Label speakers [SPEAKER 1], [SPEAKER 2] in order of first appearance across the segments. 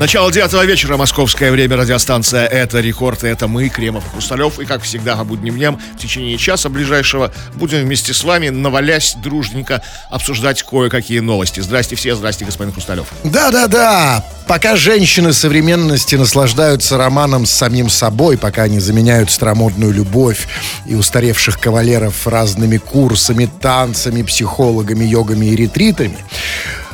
[SPEAKER 1] Начало девятого вечера, московское время, радиостанция «Это рекорд», и это мы, Кремов и Хрусталев. И, как всегда, по будним дням, в течение часа ближайшего будем вместе с вами, навалясь дружненько, обсуждать кое-какие новости. Здрасте все, здрасте, господин Хрусталев.
[SPEAKER 2] Да-да-да, пока женщины современности наслаждаются романом с самим собой, пока они заменяют старомодную любовь и устаревших кавалеров разными курсами, танцами, психологами, йогами и ретритами,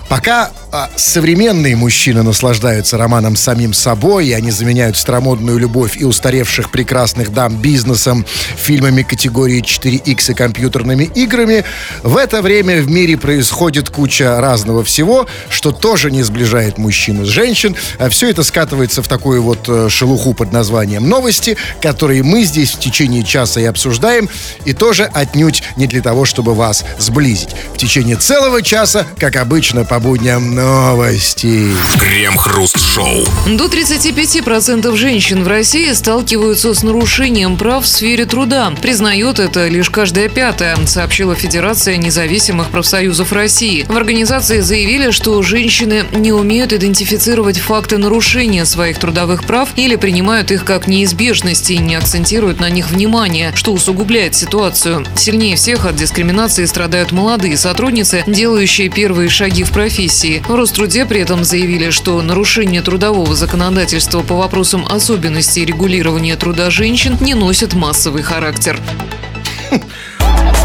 [SPEAKER 2] Пока а, современные мужчины наслаждаются романом самим собой, и они заменяют старомодную любовь и устаревших прекрасных дам бизнесом, фильмами категории 4X и компьютерными играми, в это время в мире происходит куча разного всего, что тоже не сближает мужчин и женщин, а все это скатывается в такую вот э, шелуху под названием «Новости», которые мы здесь в течение часа и обсуждаем, и тоже отнюдь не для того, чтобы вас сблизить. В течение целого часа, как обычно, по будням новости.
[SPEAKER 3] Крем-хруст-шоу.
[SPEAKER 4] До 35% женщин в России сталкиваются с нарушением прав в сфере труда. Признает это лишь каждая пятая, сообщила Федерация независимых профсоюзов России. В организации заявили, что женщины не умеют идентифицировать факты нарушения своих трудовых прав или принимают их как неизбежность и не акцентируют на них внимание, что усугубляет ситуацию. Сильнее всех от дискриминации страдают молодые сотрудницы, делающие первые шаги в профессии. В Роструде при этом заявили, что нарушение трудового законодательства по вопросам особенностей регулирования труда женщин не носит массовый характер.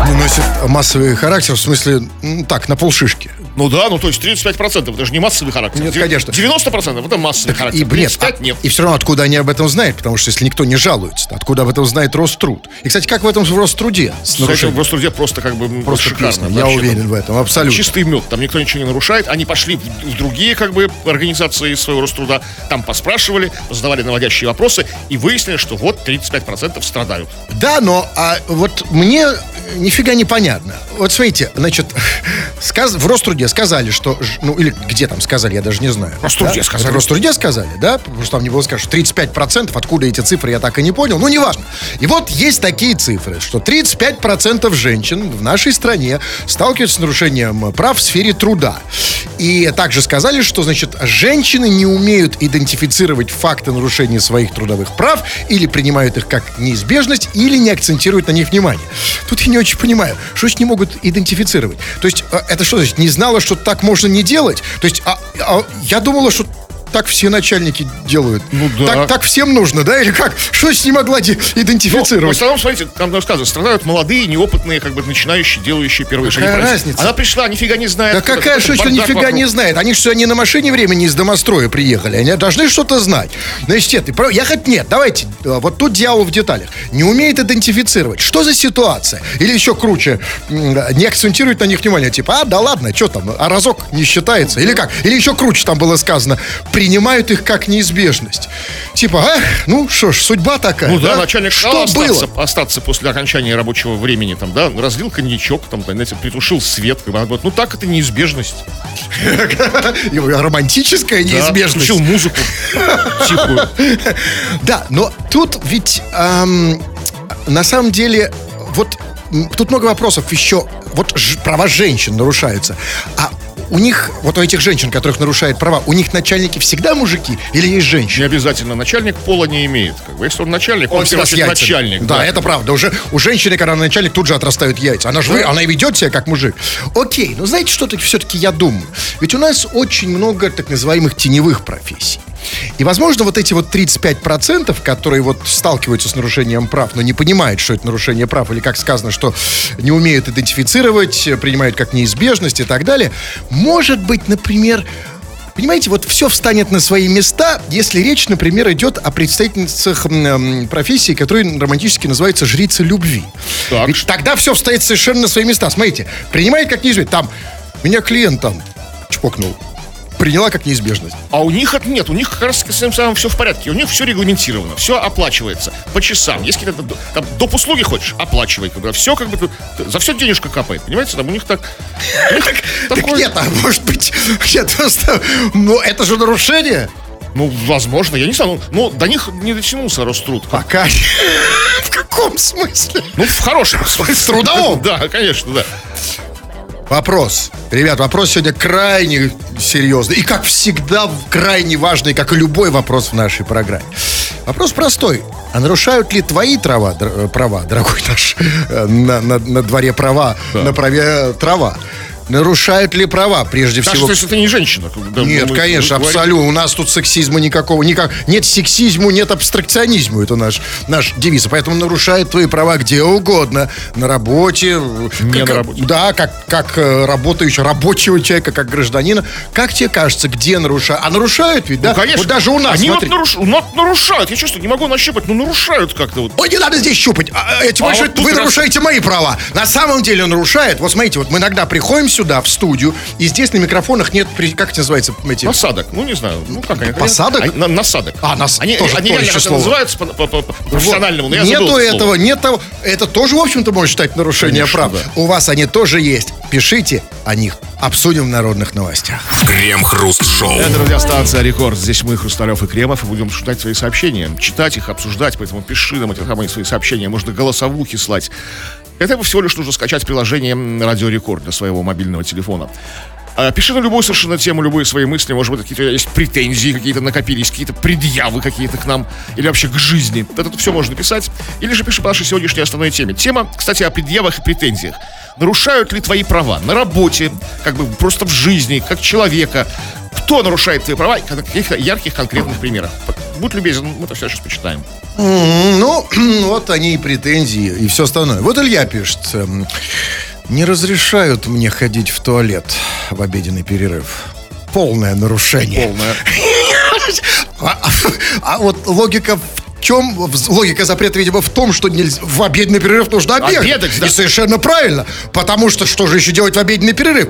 [SPEAKER 2] Не носит массовый характер, в смысле, так, на полшишки.
[SPEAKER 1] Ну да, ну то есть 35% это же не массовый характер.
[SPEAKER 2] Нет, конечно.
[SPEAKER 1] 90% это массовый характер.
[SPEAKER 2] И, нет,
[SPEAKER 1] 35
[SPEAKER 2] а-
[SPEAKER 1] нет.
[SPEAKER 2] и все равно откуда они об этом знают, потому что если никто не жалуется, откуда об этом знает Роструд? И, кстати, как в этом в Роструде? С
[SPEAKER 1] Кстати, в
[SPEAKER 2] нарушением?
[SPEAKER 1] Роструде просто как бы
[SPEAKER 2] Просто
[SPEAKER 1] шикарно.
[SPEAKER 2] песня, я уверен в этом, абсолютно.
[SPEAKER 1] Чистый мед, там никто ничего не нарушает. Они пошли в, в другие как бы организации своего Роструда, там поспрашивали, задавали наводящие вопросы и выяснили, что вот 35% страдают.
[SPEAKER 2] Да, но а вот мне нифига не понятно. Вот смотрите, значит, сказ... в Роструде сказали, что... Ну, или где там сказали, я даже не знаю.
[SPEAKER 1] Роструде
[SPEAKER 2] Да?
[SPEAKER 1] сказали.
[SPEAKER 2] Роструде сказали, да? Потому что там не было сказано, что 35%, откуда эти цифры, я так и не понял. Ну, неважно. И вот есть такие цифры, что 35% женщин в нашей стране сталкиваются с нарушением прав в сфере труда. И также сказали, что, значит, женщины не умеют идентифицировать факты нарушения своих трудовых прав или принимают их как неизбежность, или не акцентируют на них внимание. Тут я не очень понимаю, что значит не могут идентифицировать. То есть, а, это что значит, не знала, что так можно не делать? То есть, а- а я думала, что так все начальники делают.
[SPEAKER 1] Ну да.
[SPEAKER 2] Так, так всем нужно, да? Или как? Что значит не могла де-
[SPEAKER 1] Ну, в
[SPEAKER 2] идентифицировать?
[SPEAKER 1] основном, смотрите, там сказано, страдают молодые, неопытные, как бы начинающие, делающие первые
[SPEAKER 2] Какая
[SPEAKER 1] шаги. профессии.
[SPEAKER 2] разница?
[SPEAKER 1] Она пришла, нифига не знает.
[SPEAKER 2] Да какая что, что нифига не
[SPEAKER 1] вокруг.
[SPEAKER 2] знает? Они что, они на машине времени из домостроя приехали. Они должны что-то знать. Значит, нет, ты прав- я хоть нет, давайте, э, вот тут дьявол в деталях. Не умеет идентифицировать. Что за ситуация? Или еще круче, не акцентирует на них внимание. Типа, а, да ладно, что там, а разок не считается. Или как? Или еще круче там было сказано, принимают их как неизбежность. Типа, а, ну что ж, судьба такая.
[SPEAKER 1] Ну да, начальник
[SPEAKER 2] Что
[SPEAKER 1] сказал
[SPEAKER 2] было?
[SPEAKER 1] остаться, остаться после окончания рабочего времени, там, да, разлил коньячок, там, знаете, притушил свет, как бы, говорит, ну так это неизбежность.
[SPEAKER 2] Романтическая
[SPEAKER 1] Да,
[SPEAKER 2] неизбежность.
[SPEAKER 1] Включил музыку тихую.
[SPEAKER 2] Да, но тут ведь на самом деле вот тут много вопросов еще. Вот права женщин нарушаются. А у них, вот у этих женщин, которых нарушают права, у них начальники всегда мужики или есть
[SPEAKER 1] Не
[SPEAKER 2] женщины?
[SPEAKER 1] обязательно начальник пола не имеет. Как бы, если он начальник, он, в
[SPEAKER 2] всегда
[SPEAKER 1] начальник.
[SPEAKER 2] Да, это правда. Уже у женщины, когда она начальник, тут же отрастают яйца. Она же вы- она и ведет себя как мужик. Окей, но знаете, что все-таки я думаю? Ведь у нас очень много так называемых теневых профессий. И, возможно, вот эти вот 35%, которые вот сталкиваются с нарушением прав, но не понимают, что это нарушение прав, или, как сказано, что не умеют идентифицировать, принимают как неизбежность и так далее, может быть, например, Понимаете, вот все встанет на свои места, если речь, например, идет о представительницах м, м, профессии, которые романтически называются жрицы любви.
[SPEAKER 1] Так.
[SPEAKER 2] Ведь тогда все встает совершенно на свои места. Смотрите, принимает как неизбежность. Там, меня клиент там чпокнул. Приняла как неизбежность.
[SPEAKER 1] А у них нет, у них как раз с этим самым все в порядке. У них все регламентировано, все оплачивается по часам. Если ты там доп. услуги хочешь, оплачивай. Когда все как бы за все денежка капает, понимаете? Там у них так.
[SPEAKER 2] Так нет, а может быть, нет, просто, ну это же нарушение.
[SPEAKER 1] Ну, возможно, я не знаю. Ну, ну, до них не дотянулся Роструд.
[SPEAKER 2] Пока. В каком смысле?
[SPEAKER 1] Ну, в хорошем смысле.
[SPEAKER 2] В трудовом?
[SPEAKER 1] Да, конечно, да.
[SPEAKER 2] Вопрос. Ребят, вопрос сегодня крайне серьезный. И, как всегда, крайне важный, как и любой вопрос в нашей программе. Вопрос простой. А нарушают ли твои трава, др- э, права, дорогой наш, э, на, на- на дворе права, на праве э, трава? Нарушают ли права, прежде
[SPEAKER 1] Так
[SPEAKER 2] всего?
[SPEAKER 1] что, если ты не женщина. да,
[SPEAKER 2] Нет,
[SPEAKER 1] мы-
[SPEAKER 2] конечно,
[SPEAKER 1] мы говорим.
[SPEAKER 2] абсолютно. У нас тут сексизма никакого, никак. Нет сексизму, нет абстракционизму. Это наш, наш девиз. Поэтому нарушает твои права где угодно. На работе.
[SPEAKER 1] Не
[SPEAKER 2] как-
[SPEAKER 1] на работе.
[SPEAKER 2] Да, как, как э, работающего, рабочего человека, как гражданина. Как тебе кажется, где нарушают? А нарушают ведь, да?
[SPEAKER 1] Ну, конечно.
[SPEAKER 2] Вот даже у нас,
[SPEAKER 1] Они
[SPEAKER 2] смотри.
[SPEAKER 1] вот наруш- ну, нарушают. Я чувствую, не могу нащупать, но нарушают как-то вот.
[SPEAKER 2] Ой, не надо здесь щупать. А, тем
[SPEAKER 1] А
[SPEAKER 2] больше
[SPEAKER 1] вот
[SPEAKER 2] вы
[SPEAKER 1] раз-
[SPEAKER 2] нарушаете мои права. На самом деле нарушает. Вот смотрите, вот мы иногда приходим сюда, в студию, и здесь на микрофонах нет, при- как это называется, эти...
[SPEAKER 1] Насадок. Ну, не знаю. Ну, как они?
[SPEAKER 2] Посадок?
[SPEAKER 1] Они- на- насадок.
[SPEAKER 2] А, нас-
[SPEAKER 1] Они,
[SPEAKER 2] тоже-
[SPEAKER 1] они
[SPEAKER 2] тоже
[SPEAKER 1] реально
[SPEAKER 2] еще
[SPEAKER 1] это
[SPEAKER 2] слово.
[SPEAKER 1] называются по, по- по- по профессиональному, но я
[SPEAKER 2] Нету
[SPEAKER 1] забыл это
[SPEAKER 2] этого,
[SPEAKER 1] слово.
[SPEAKER 2] нет того. Это тоже, в общем-то, можно считать нарушение
[SPEAKER 1] Конечно,
[SPEAKER 2] прав.
[SPEAKER 1] да.
[SPEAKER 2] У вас они тоже есть. Пишите о них. Обсудим в народных новостях.
[SPEAKER 3] Крем-хруст-шоу.
[SPEAKER 1] Это радиостанция Рекорд. Здесь мы, Хрусталев и Кремов, и будем читать свои сообщения, читать их, обсуждать, поэтому пиши нам эти самые свои сообщения, можно голосовухи слать. Это всего лишь нужно скачать приложение м, Радио Рекорд для своего мобильного телефона. А, Пиши на любую совершенно тему, любые свои мысли. Может быть, какие-то есть претензии, какие-то накопились, какие-то предъявы какие-то к нам, или вообще к жизни. Это все можно писать. Или же пиши по нашей сегодняшней основной теме. Тема, кстати, о предъявах и претензиях. Нарушают ли твои права на работе, как бы просто в жизни, как человека? Кто нарушает твои права? Кон- Каких-то ярких конкретных примерах. Будь любезен, мы это все сейчас почитаем.
[SPEAKER 2] Ну, вот они и претензии, и все остальное. Вот Илья пишет. Не разрешают мне ходить в туалет в обеденный перерыв. Полное нарушение.
[SPEAKER 1] Полное.
[SPEAKER 2] А, а- а вот логика в чем? Логика запрета, видимо, в том, что нельзя, в обеденный перерыв нужно обедать.
[SPEAKER 1] Обедать, да.
[SPEAKER 2] И совершенно правильно. Потому что что же еще делать в обеденный перерыв?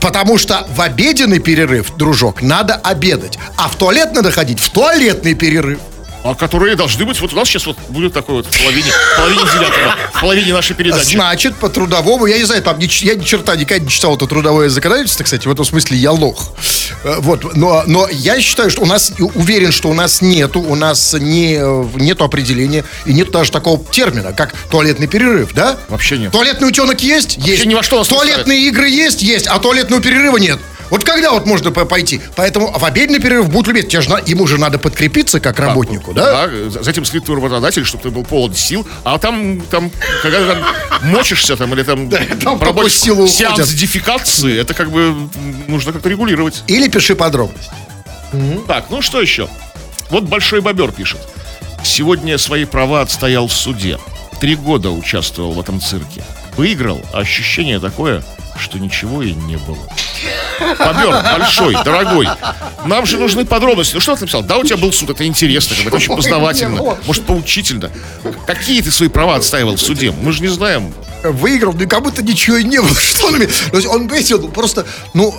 [SPEAKER 2] Потому что в обеденный перерыв, дружок, надо обедать. А в туалет надо ходить в туалетный перерыв.
[SPEAKER 1] А которые должны быть, вот у нас сейчас вот будет такой вот в половине, в половине девятого, в половине нашей передачи.
[SPEAKER 2] Значит, по трудовому, я не знаю, там ни я ни черта никогда не читал это трудовое законодательство, кстати, в этом смысле я лох. Э, Вот, но, но я считаю, что у нас, уверен, что у нас нету, у нас не, нету определения, и нет даже такого термина, как туалетный перерыв, да?
[SPEAKER 1] Вообще нет.
[SPEAKER 2] Туалетный утенок есть? есть.
[SPEAKER 1] ни во что
[SPEAKER 2] Туалетные игры есть? Есть. А туалетного перерыва нет. Вот когда вот можно по- пойти? Поэтому в обеденный перерыв будь любезен, тебе же ему же надо подкрепиться как работнику, да?
[SPEAKER 1] за за этим следит твой работодатель, чтобы ты был полон сил. А там, там, когда ты там мочишься там или там,
[SPEAKER 2] там
[SPEAKER 1] поработаешь
[SPEAKER 2] какой силы
[SPEAKER 1] сеанс
[SPEAKER 2] уходят.
[SPEAKER 1] дефекации, это как бы нужно как-то регулировать.
[SPEAKER 2] Или пиши подробности.
[SPEAKER 1] Так, ну что еще? Вот Большой Бобер пишет. Сегодня свои права отстоял в суде. Три года участвовал в этом цирке. Выиграл, а ощущение такое, что ничего и не было. Бобер, большой, дорогой. Нам же нужны подробности. Ну что ты написал? Да, у тебя был суд, это интересно, это очень познавательно. Может, поучительно. Какие ты свои права отстаивал в суде? Мы же не знаем.
[SPEAKER 2] Выиграл, ну как будто ничего и не было. Что он? То есть он, понимаете, он просто, ну,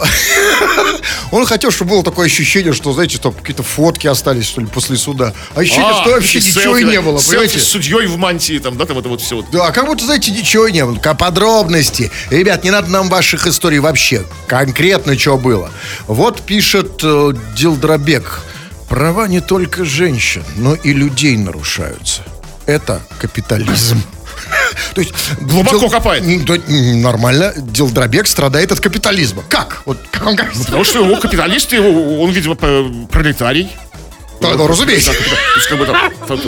[SPEAKER 2] он хотел, чтобы было такое ощущение, что, знаете, что какие-то фотки остались, что ли, после суда. А ощущение,
[SPEAKER 1] А,
[SPEAKER 2] что вообще
[SPEAKER 1] такие
[SPEAKER 2] ничего и
[SPEAKER 1] селфи,
[SPEAKER 2] не было,
[SPEAKER 1] селфи
[SPEAKER 2] понимаете?
[SPEAKER 1] с судьей в мантии, там, да, там это вот все вот.
[SPEAKER 2] Да, как будто, знаете, ничего и не было. Ка- Подробности. Ребят, не надо нам ваших историй вообще. Конкретно, что было. Вот пишет э, Дилдробек. Права не только женщин, но и людей нарушаются. Это капитализм. То есть
[SPEAKER 1] Глубоко
[SPEAKER 2] Дил-
[SPEAKER 1] копает.
[SPEAKER 2] Да, Нормально. Дилдробек страдает от капитализма. Как? Вот как вам кажется?
[SPEAKER 1] Потому что его капиталисты, он, видимо, пролетарий.
[SPEAKER 2] Да, ну, разумеется.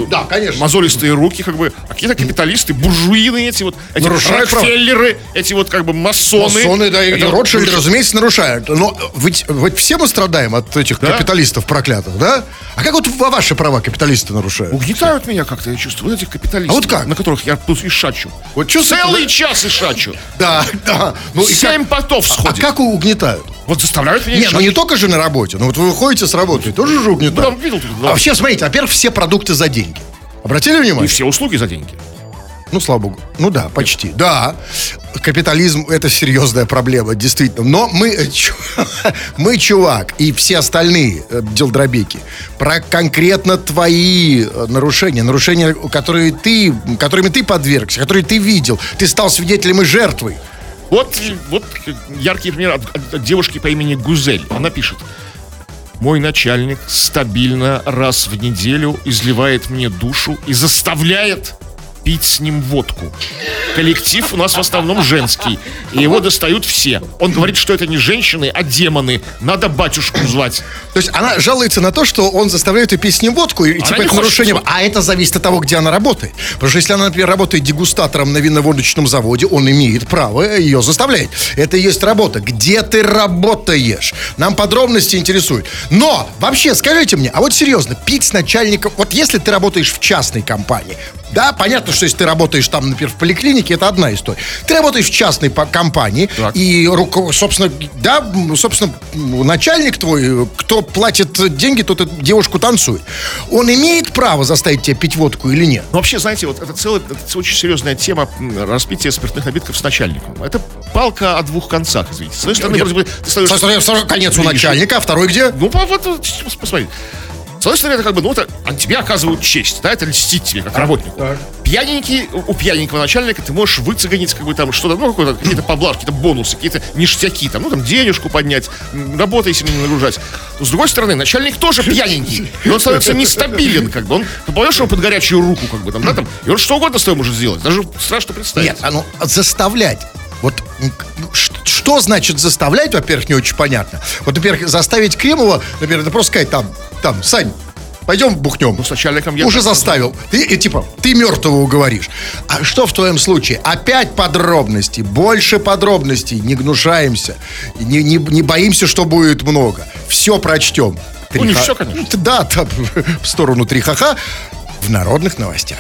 [SPEAKER 1] Да,
[SPEAKER 2] конечно.
[SPEAKER 1] Мозолистые руки, как бы. А какие-то капиталисты, буржуины эти вот, эти
[SPEAKER 2] Нарушают.
[SPEAKER 1] Рокфеллеры, эти вот как бы масоны.
[SPEAKER 2] Масоны, да, и
[SPEAKER 1] буржу-
[SPEAKER 2] разумеется, нарушают. Но ведь, ведь все мы страдаем от этих капиталистов проклятых, да? А как вот ва- ваши права капиталисты нарушают?
[SPEAKER 1] Угнетают меня как-то, я чувствую, вот этих капиталистов.
[SPEAKER 2] А вот как?
[SPEAKER 1] На которых я тут и шачу.
[SPEAKER 2] Вот
[SPEAKER 1] Целый час и шачу.
[SPEAKER 2] Да, да. Ну,
[SPEAKER 1] Семь потов
[SPEAKER 2] а
[SPEAKER 1] сходит.
[SPEAKER 2] как угнетают?
[SPEAKER 1] Вот заставляют меня
[SPEAKER 2] Не, ну не только же на работе, но вот вы выходите с работы, и тоже же угнетают.
[SPEAKER 1] Ну, там видел да.
[SPEAKER 2] А вообще, смотрите, во-первых, все продукты за деньги. Обратили
[SPEAKER 1] И
[SPEAKER 2] внимание?
[SPEAKER 1] все услуги за деньги.
[SPEAKER 2] Ну, слава богу. Ну да, почти. Да. Капитализм это серьезная проблема, действительно. Но мы, э, мы, чувак, и все остальные э, делдробеки, про конкретно твои э, нарушения, нарушения, которые ты, которыми ты подвергся, которые ты видел, ты стал свидетелем и жертвой.
[SPEAKER 1] Вот, вот яркий пример от, от- девушки по имени Гузель. Она пишет. Мой начальник стабильно раз в неделю изливает мне душу и заставляет пить с ним водку. Коллектив у нас в основном женский. И его достают все. Он говорит, что это не женщины, а демоны. Надо батюшку звать.
[SPEAKER 2] То есть она жалуется на то, что он заставляет ее пить с ним водку, и типа
[SPEAKER 1] не
[SPEAKER 2] это нарушение. А это зависит от того, где она работает. Потому что если она, например, работает дегустатором на виноводочном заводе, он имеет право ее заставлять. Это и есть работа. Где ты работаешь? Нам подробности интересуют. Но, вообще, скажите мне, а вот серьезно, пить с начальником... Вот если ты работаешь в частной компании, да, понятно, что если ты работаешь там, например, в поликлинике, это одна история. Ты работаешь в частной компании,
[SPEAKER 1] Так.
[SPEAKER 2] и, собственно, да, собственно, начальник твой, кто платит деньги, тот эту девушку танцует. Он имеет право заставить тебя пить водку или нет?
[SPEAKER 1] Но вообще, знаете, вот это, целая, это очень серьезная тема распития спиртных напитков с начальником. Это палка о двух концах, извините. С одной стороны,
[SPEAKER 2] Нет.
[SPEAKER 1] вроде бы, ты
[SPEAKER 2] со- конец у начальника, а второй где?
[SPEAKER 1] Ну, вот, посмотри. С одной стороны, это как бы, ну, это от тебя оказывают честь, да, это льстит тебе, как работнику. Пьяненький, у пьяненького начальника ты можешь выцегонить, как бы там что-то, ну, какое-то, какие-то поблажки, какие-то бонусы, какие-то ништяки, там, ну, там, денежку поднять, м, работой себе не нагружать. Но, с другой стороны, начальник тоже пьяненький, и он становится нестабилен, как бы, он, ты попадешь его под горячую руку, как бы, там, да, там, и он что угодно с тобой может сделать, даже страшно представить.
[SPEAKER 2] Нет, а ну, заставлять. Вот ну, что значит заставлять, во-первых, не очень понятно. Вот, во-первых, заставить Кремова, например, это просто сказать там, там, Сань, пойдем бухнем.
[SPEAKER 1] Ну, с начальником я
[SPEAKER 2] Уже заставил. Ты, и, типа, ты мертвого уговоришь. А что в твоем случае? Опять подробности, больше подробностей, не гнушаемся, не, не, не боимся, что будет много. Все прочтем.
[SPEAKER 1] Ну, не
[SPEAKER 2] Три ха-
[SPEAKER 1] всё, конечно.
[SPEAKER 2] Да, там, в сторону три ха-ха в народных новостях.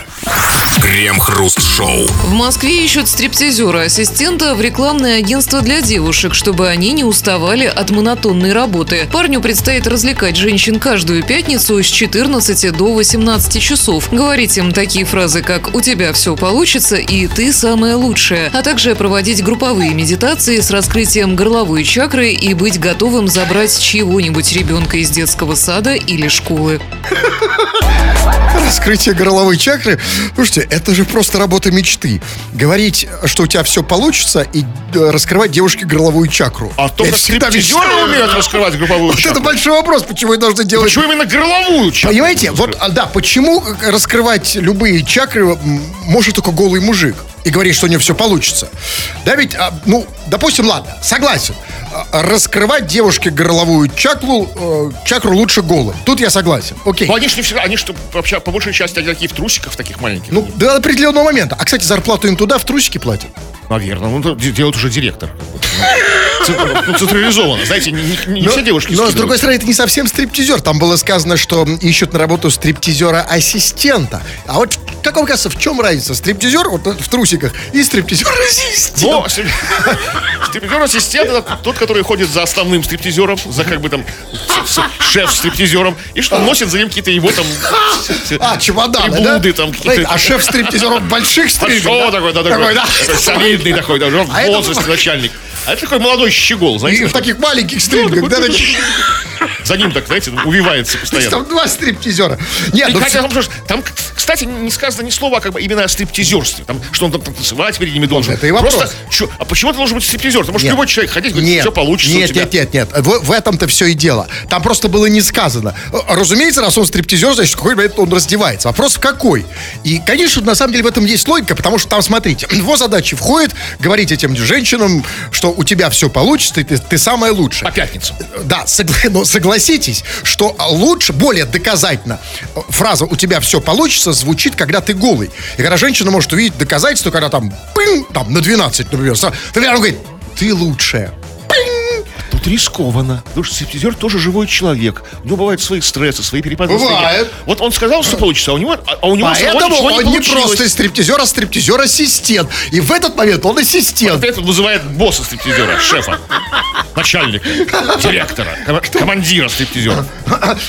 [SPEAKER 3] Крем-хруст-шоу.
[SPEAKER 4] В Москве ищут стриптизера-ассистента в рекламное агентство для девушек, чтобы они не уставали от монотонной работы. Парню предстоит развлекать женщин каждую пятницу с 14 до 18 часов. Говорить им такие фразы, как «у тебя все получится» и «ты самая лучшая», а также проводить групповые медитации с раскрытием горловой чакры и быть готовым забрать чьего-нибудь ребенка из детского сада или школы.
[SPEAKER 2] Раскрытие горловой чакры. Слушайте, это же просто работа мечты. Говорить, что у тебя все получится, и э, раскрывать девушке горловую чакру.
[SPEAKER 1] А то,
[SPEAKER 2] Я всегда
[SPEAKER 1] стриптизеры умеют раскрывать групповую
[SPEAKER 2] Вот это
[SPEAKER 1] чакру.
[SPEAKER 2] большой вопрос, почему вы должны делать...
[SPEAKER 1] Почему именно горловую чакру?
[SPEAKER 2] Понимаете, вот, а, да, почему э, раскрывать любые чакры может только голый мужик и говорить, что у него все получится? Да ведь, а, ну, допустим, ладно, согласен. А, Раскрывать девушке горловую чакру, э, чакру лучше голым. Тут я согласен. Окей.
[SPEAKER 1] Ну, они же не всегда, они что вообще по большей части они такие в трусиках таких маленьких.
[SPEAKER 2] Ну, до определенного момента. А, кстати, зарплату им туда в трусики платят.
[SPEAKER 1] Наверное, ну, делает уже директор. Ну, ну, централизованно, знаете, не, не- не все девушки
[SPEAKER 2] Но, с другой стороны, это не совсем стриптизер. Там было сказано, что ищут на работу стриптизера-ассистента. А вот, как вам кажется, в чем разница? Стриптизер вот в трусиках и стриптизер-ассистент.
[SPEAKER 1] Но стриптизер-ассистент это тот, который ходит за основным стриптизером, за как бы там с- с- шеф-стриптизером, и что носит за ним какие-то его там
[SPEAKER 2] А, чемоданы, да?
[SPEAKER 1] там.
[SPEAKER 2] А шеф стриптизеров больших
[SPEAKER 1] Большого
[SPEAKER 2] да?
[SPEAKER 1] такой, да, такой,
[SPEAKER 2] да.
[SPEAKER 1] солидный такой, даже в
[SPEAKER 2] А
[SPEAKER 1] возрасте начальник. А это такой молодой щегол,
[SPEAKER 2] И
[SPEAKER 1] знаете,
[SPEAKER 2] в таких маленьких стрижках, да, таких.
[SPEAKER 1] За ним так, знаете, увивается постоянно.
[SPEAKER 2] там два стриптизера. Нет,
[SPEAKER 1] И
[SPEAKER 2] ну,
[SPEAKER 1] хотя там, там, кстати, не сказано ни слова как бы именно о стриптизерстве. Там, что он там танцевать перед ними должен.
[SPEAKER 2] это и вопрос.
[SPEAKER 1] Просто, чё, а почему это должен быть стриптизер? Потому что любой человек ходить, говорит,
[SPEAKER 2] Нет,
[SPEAKER 1] все получится у
[SPEAKER 2] нет,
[SPEAKER 1] тебя.
[SPEAKER 2] нет, нет, нет. В, в этом-то все и дело. Там просто было не сказано. Э, Разумеется, раз он стриптизер, значит, какой момент он раздевается. Вопрос в какой? И, конечно, на самом деле в этом есть логика, потому что там, смотрите, его задачи входит говорить этим женщинам, что у тебя все получится, и ты, ты самая лучшая.
[SPEAKER 1] По пятницам.
[SPEAKER 2] Да, согла- но согласитесь, что лучше, более доказательно фраза «у тебя все получится» звучит, когда ты голый. И когда женщина может увидеть доказательство, когда там, пынь, там, на 12, например, например, говорит, ты лучшая.
[SPEAKER 1] Тут рискованно. Потому что стриптизер тоже живой человек. У него бывают свои стрессы, свои перепады
[SPEAKER 2] Бывает.
[SPEAKER 1] Вот он сказал, что получится, а у него, а у него
[SPEAKER 2] Поэтому он
[SPEAKER 1] не
[SPEAKER 2] не просто стриптизер, а стриптизер-ассистент. И в этот момент он ассистент.
[SPEAKER 1] Опять он вызывает босса стриптизера, шефа, начальника, директора, ком- командира стриптизера.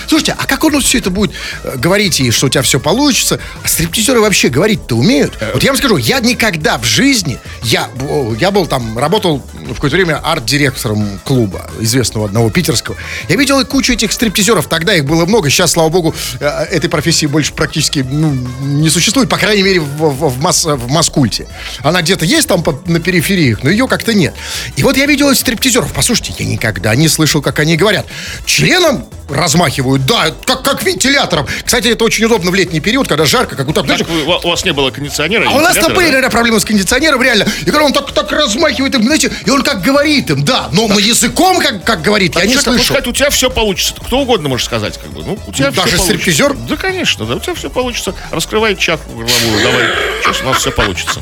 [SPEAKER 2] Слушайте, а как он вот все это будет э, говорить ей, что у тебя все получится? А стриптизеры вообще говорить-то умеют? Вот я вам скажу, я никогда в жизни, я, я был там, работал в какое-то время арт-директором клуба, известного одного питерского. Я видел и кучу этих стриптизеров, тогда их было много, сейчас, слава богу, э, этой профессии больше практически ну, не существует, по крайней мере, в, в, в, мас- в Маскульте. Она где-то есть там по- на перифериях, но ее как-то нет. И вот я видел этих стриптизеров, послушайте, Слушайте, я никогда не слышал, как они говорят. Членом размахивают, да, как, как вентилятором. Кстати, это очень удобно в летний период, когда жарко, как вот так,
[SPEAKER 1] Так вы- у вас не было кондиционера?
[SPEAKER 2] а у нас там были
[SPEAKER 1] да?
[SPEAKER 2] проблемы с кондиционером, реально. И когда он так, так размахивает им, знаете, и он как говорит им, да, но на языком, как, как говорит, я
[SPEAKER 1] Так
[SPEAKER 2] не
[SPEAKER 1] ну,
[SPEAKER 2] слышал.
[SPEAKER 1] сказать, у тебя все получится. Кто угодно может сказать, как бы. Ну, у тебя
[SPEAKER 2] Ну, даже стриптизер?
[SPEAKER 1] Да, конечно, да. У тебя все получится. Раскрывай чакру горловую. Давай. Сейчас у нас все получится.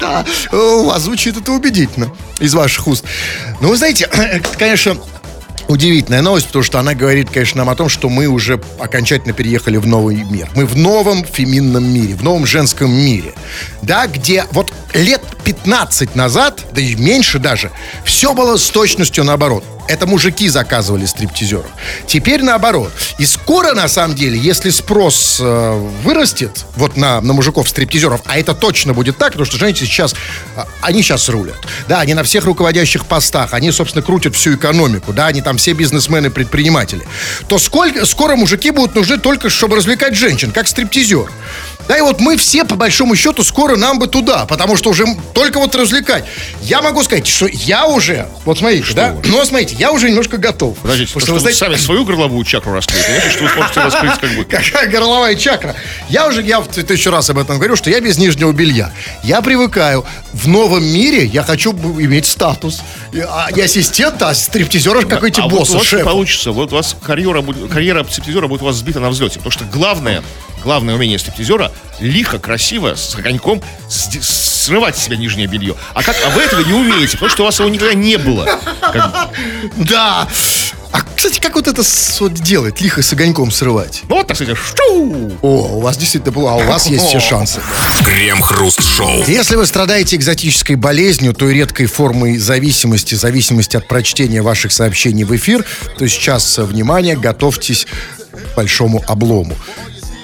[SPEAKER 2] Да, у вас звучит это убедительно из ваших уст. Ну, вы знаете, конечно, удивительная новость, потому что она говорит, конечно, нам о том, что мы уже окончательно переехали в новый мир. Мы в новом феминном мире, в новом женском мире. Да, где вот лет 15 назад, да и меньше даже, все было с точностью наоборот. Это мужики заказывали стриптизеров. Теперь наоборот. И скоро, на самом деле, если спрос э, вырастет вот на, на мужиков-стриптизеров, а это точно будет так, потому что женщины сейчас, а, они сейчас рулят. Да, они на всех руководящих постах, они, собственно, крутят всю экономику, да, они там все бизнесмены, предприниматели. То сколько, скоро мужики будут нужны только, чтобы развлекать женщин, как стриптизер. Да, и вот мы все, по большому счету, скоро нам бы туда, потому что уже только вот развлекать. Я могу сказать, что я уже, вот смотрите, да,
[SPEAKER 1] вы?
[SPEAKER 2] ну, вот смотрите, я уже немножко готов.
[SPEAKER 1] Подождите,
[SPEAKER 2] Потому
[SPEAKER 1] то,
[SPEAKER 2] что, вы
[SPEAKER 1] что вы
[SPEAKER 2] знаете,
[SPEAKER 1] сами свою горловую чакру раскрыли, понимаете, что вы сможете раскрыть как бы...
[SPEAKER 2] Какая горловая чакра. Я уже, я в тысячу раз об этом говорю, что я без нижнего белья. Я привыкаю. В новом мире я хочу иметь статус. И, а, не ассистента, а стриптизера какой-то
[SPEAKER 1] а
[SPEAKER 2] босса,
[SPEAKER 1] вот у вас
[SPEAKER 2] шефа.
[SPEAKER 1] получится, вот у вас карьера, карьера стриптизера будет у вас сбита на взлете, потому что главное, главное умение стриптизера лихо, красиво, с огоньком сди- срывать с себя нижнее белье. А как, а вы этого не умеете, потому что у вас его никогда не было. Как.
[SPEAKER 2] Да. А, кстати, как вот это с- вот делать, лихо с огоньком срывать?
[SPEAKER 1] Ну вот, так сказать, шоу.
[SPEAKER 2] О, у вас действительно было, а у вас есть все шансы.
[SPEAKER 3] Крем-хруст-шоу.
[SPEAKER 2] Если вы страдаете экзотической болезнью, той редкой формой зависимости, зависимости от прочтения ваших сообщений в эфир, то сейчас, э, внимание, готовьтесь к большому облому.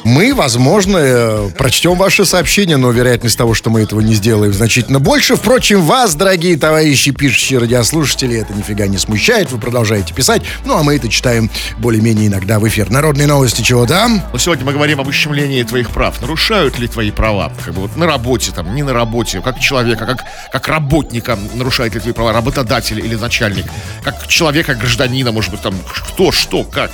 [SPEAKER 2] Мы, возможно, э, прочтем ваши сообщения, но вероятность того, что мы этого не сделаем, значительно больше. Впрочем, вас, дорогие товарищи, пишущие радиослушатели, это нифига не смущает. Вы продолжаете писать. Ну, а мы это читаем более-менее иногда в эфир. Народные новости чего там?
[SPEAKER 1] Но сегодня мы говорим об ущемлении твоих прав. Нарушают ли твои права? Как бы вот на работе, там, не на работе, как человека, как, как работника нарушает ли твои права работодатель или начальник? Как человека, гражданина, может быть, там, кто, что, как?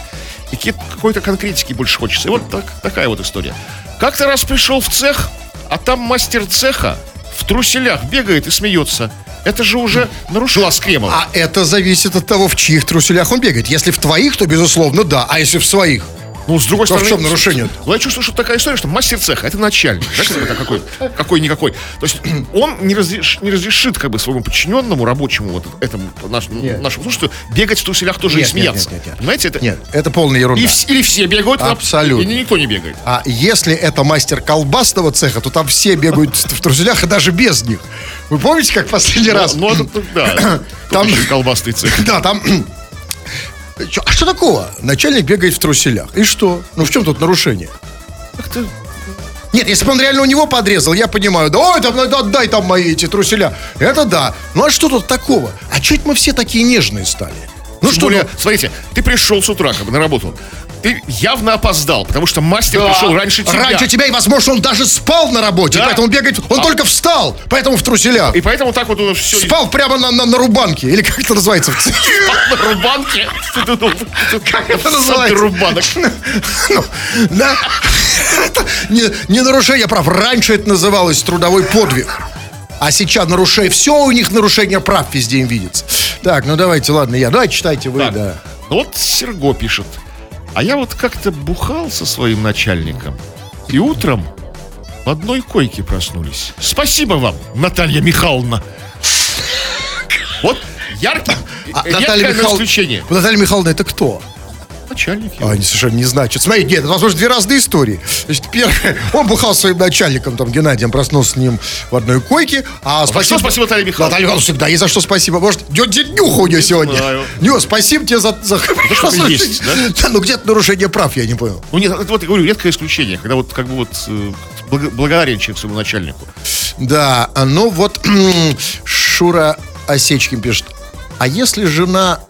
[SPEAKER 1] И какой-то конкретики больше хочется. И вот так, такая вот история. Как-то раз пришел в цех, а там мастер цеха в труселях бегает и смеется. Это же уже нарушила Кремова.
[SPEAKER 2] А это зависит от того, в чьих труселях он бегает. Если в твоих, то, безусловно, да. А если в своих?
[SPEAKER 1] Ну, с другой
[SPEAKER 2] То в
[SPEAKER 1] стороны...
[SPEAKER 2] чем нарушение?
[SPEAKER 1] Ну, я чувствую, что такая история, что мастер цеха — это начальник. Это какой, какой-никакой. То есть он не, разреш- не разрешит как бы своему подчиненному, рабочему, вот этому нашему,
[SPEAKER 2] Нет.
[SPEAKER 1] нашему слушателю, бегать в туселях тоже
[SPEAKER 2] Нет,
[SPEAKER 1] и смеяться.
[SPEAKER 2] нет, нет, нет.
[SPEAKER 1] Понимаете, это...
[SPEAKER 2] Нет, это полная ерунда.
[SPEAKER 1] И или все бегают, а-
[SPEAKER 2] Абсолютно.
[SPEAKER 1] и никто не бегает.
[SPEAKER 2] А если это мастер колбасного цеха, то там все бегают в труселях, и даже без них. Вы помните, как последний раз?
[SPEAKER 1] Ну, да.
[SPEAKER 2] Там-
[SPEAKER 1] колбасный цех.
[SPEAKER 2] Да, там... А что такого? Начальник бегает в труселях. И что? Ну в чем тут нарушение?
[SPEAKER 1] Как-то
[SPEAKER 2] Нет, если бы он реально у него подрезал, я понимаю, да, ой, там, да, отдай там мои эти труселя. Это да. Ну а что тут такого? А это мы все такие нежные стали? Ну
[SPEAKER 1] Тем
[SPEAKER 2] что,
[SPEAKER 1] более,
[SPEAKER 2] ну,
[SPEAKER 1] смотрите, ты пришел с утра как бы на работу. Ты явно опоздал, потому что мастер пришел раньше тебя.
[SPEAKER 2] Раньше тебя, и, возможно, он даже спал на работе,
[SPEAKER 1] Да.
[SPEAKER 2] поэтому бегает. Он
[SPEAKER 1] А.
[SPEAKER 2] только встал, поэтому в труселях.
[SPEAKER 1] И поэтому так вот все...
[SPEAKER 2] Спал прямо на, на, на рубанке, или как это называется? цехе?
[SPEAKER 1] на рубанке. Как
[SPEAKER 2] это называется?
[SPEAKER 1] рубанок.
[SPEAKER 2] Ну, да. Не, нарушение прав. Раньше это называлось трудовой подвиг. А сейчас нарушение. Все у них нарушение прав везде им видится. Так, ну давайте, ладно, я. Давайте читайте вы, да.
[SPEAKER 1] ну вот Серго пишет. А я вот как-то бухал со своим начальником. И утром в одной койке проснулись. Спасибо вам, Наталья Михайловна. Вот яркий,
[SPEAKER 2] А, Наталья,
[SPEAKER 1] исключение.
[SPEAKER 2] Наталья Михайловна, это кто?
[SPEAKER 1] Начальник его.
[SPEAKER 2] А, они совершенно не знают. Что- Смотри, нет, это, возможно, две разные истории. Значит, первое, он бухал своим начальником, там, Геннадием, проснулся с ним в одной койке. А
[SPEAKER 1] за что спасибо, Наталья Михайловна?
[SPEAKER 2] Наталья Михайловна всегда есть за что спасибо. Может, днюха у нее сегодня. Нё, спасибо тебе за... за...
[SPEAKER 1] что есть, да?
[SPEAKER 2] Да, ну где-то нарушение прав, я не понял.
[SPEAKER 1] Ну нет, это вот я говорю, редкое исключение, когда вот как бы вот э, благо- благодарен человек своему начальнику.
[SPEAKER 2] Да, а ну вот Шура Осечкин пишет. А если жена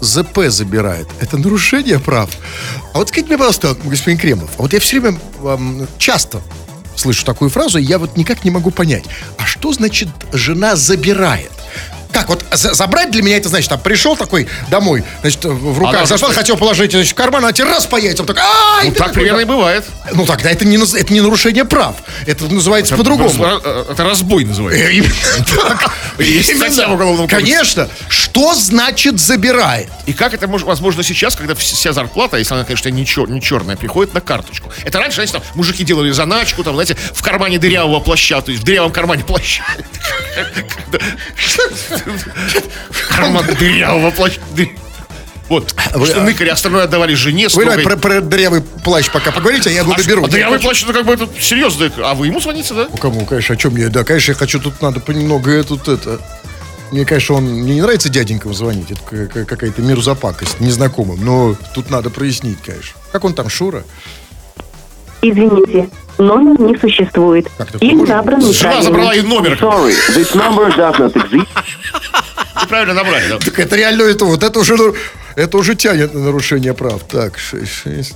[SPEAKER 2] ЗП забирает, это нарушение прав? А вот скажите мне, пожалуйста, господин Кремов, а вот я все время эм, часто слышу такую фразу, и я вот никак не могу понять, а что значит жена забирает? как вот за- забрать для меня это значит, там пришел такой домой, значит, в руках
[SPEAKER 1] Она
[SPEAKER 2] зашел, хотел положить значит, в карман, а тебе раз по яйцам, так, ай,
[SPEAKER 1] Ну, так примерно и бывает.
[SPEAKER 2] Ну тогда это не, это не нарушение прав, это называется по-другому.
[SPEAKER 1] Э, Это разбой называется.
[SPEAKER 2] Э, так.
[SPEAKER 1] Есть
[SPEAKER 2] Именно.
[SPEAKER 1] статья в Уголовном кодексе.
[SPEAKER 2] Конечно. Что значит забирает?
[SPEAKER 1] И как это мож- возможно сейчас, когда вс- вся зарплата, если она, конечно, не, чер- не черная, приходит на карточку. Это раньше, знаете, там, мужики делали заначку, там, знаете, в кармане дырявого плаща, то есть в дырявом кармане плаща. Карман дырявого плаща. Вот. Что ныкари остальное отдавали жене.
[SPEAKER 2] Вы давай про, про дырявый плащ пока поговорите, а я его
[SPEAKER 1] А
[SPEAKER 2] доберу.
[SPEAKER 1] ш- а дырявый плащ, это как бы это серьезно. А вы ему звоните, да?
[SPEAKER 2] Ну, Кому, конечно, о чем мне? Да, конечно, я хочу, тут надо понемногу тут это... Мне, конечно, он мне не нравится дяденькам звонить, это ка- ка- какая-то мерзопакость незнакомым, но тут надо прояснить, конечно. Как он там, Шура?
[SPEAKER 5] Извините, номер не существует.
[SPEAKER 2] Можно?
[SPEAKER 5] набран
[SPEAKER 1] Жена забрала и номер.
[SPEAKER 6] Sorry, this number does not exist.
[SPEAKER 1] Правильно набрали, да?
[SPEAKER 2] Так это реально это вот, это уже, это уже тянет на нарушение прав. Так, 6-6.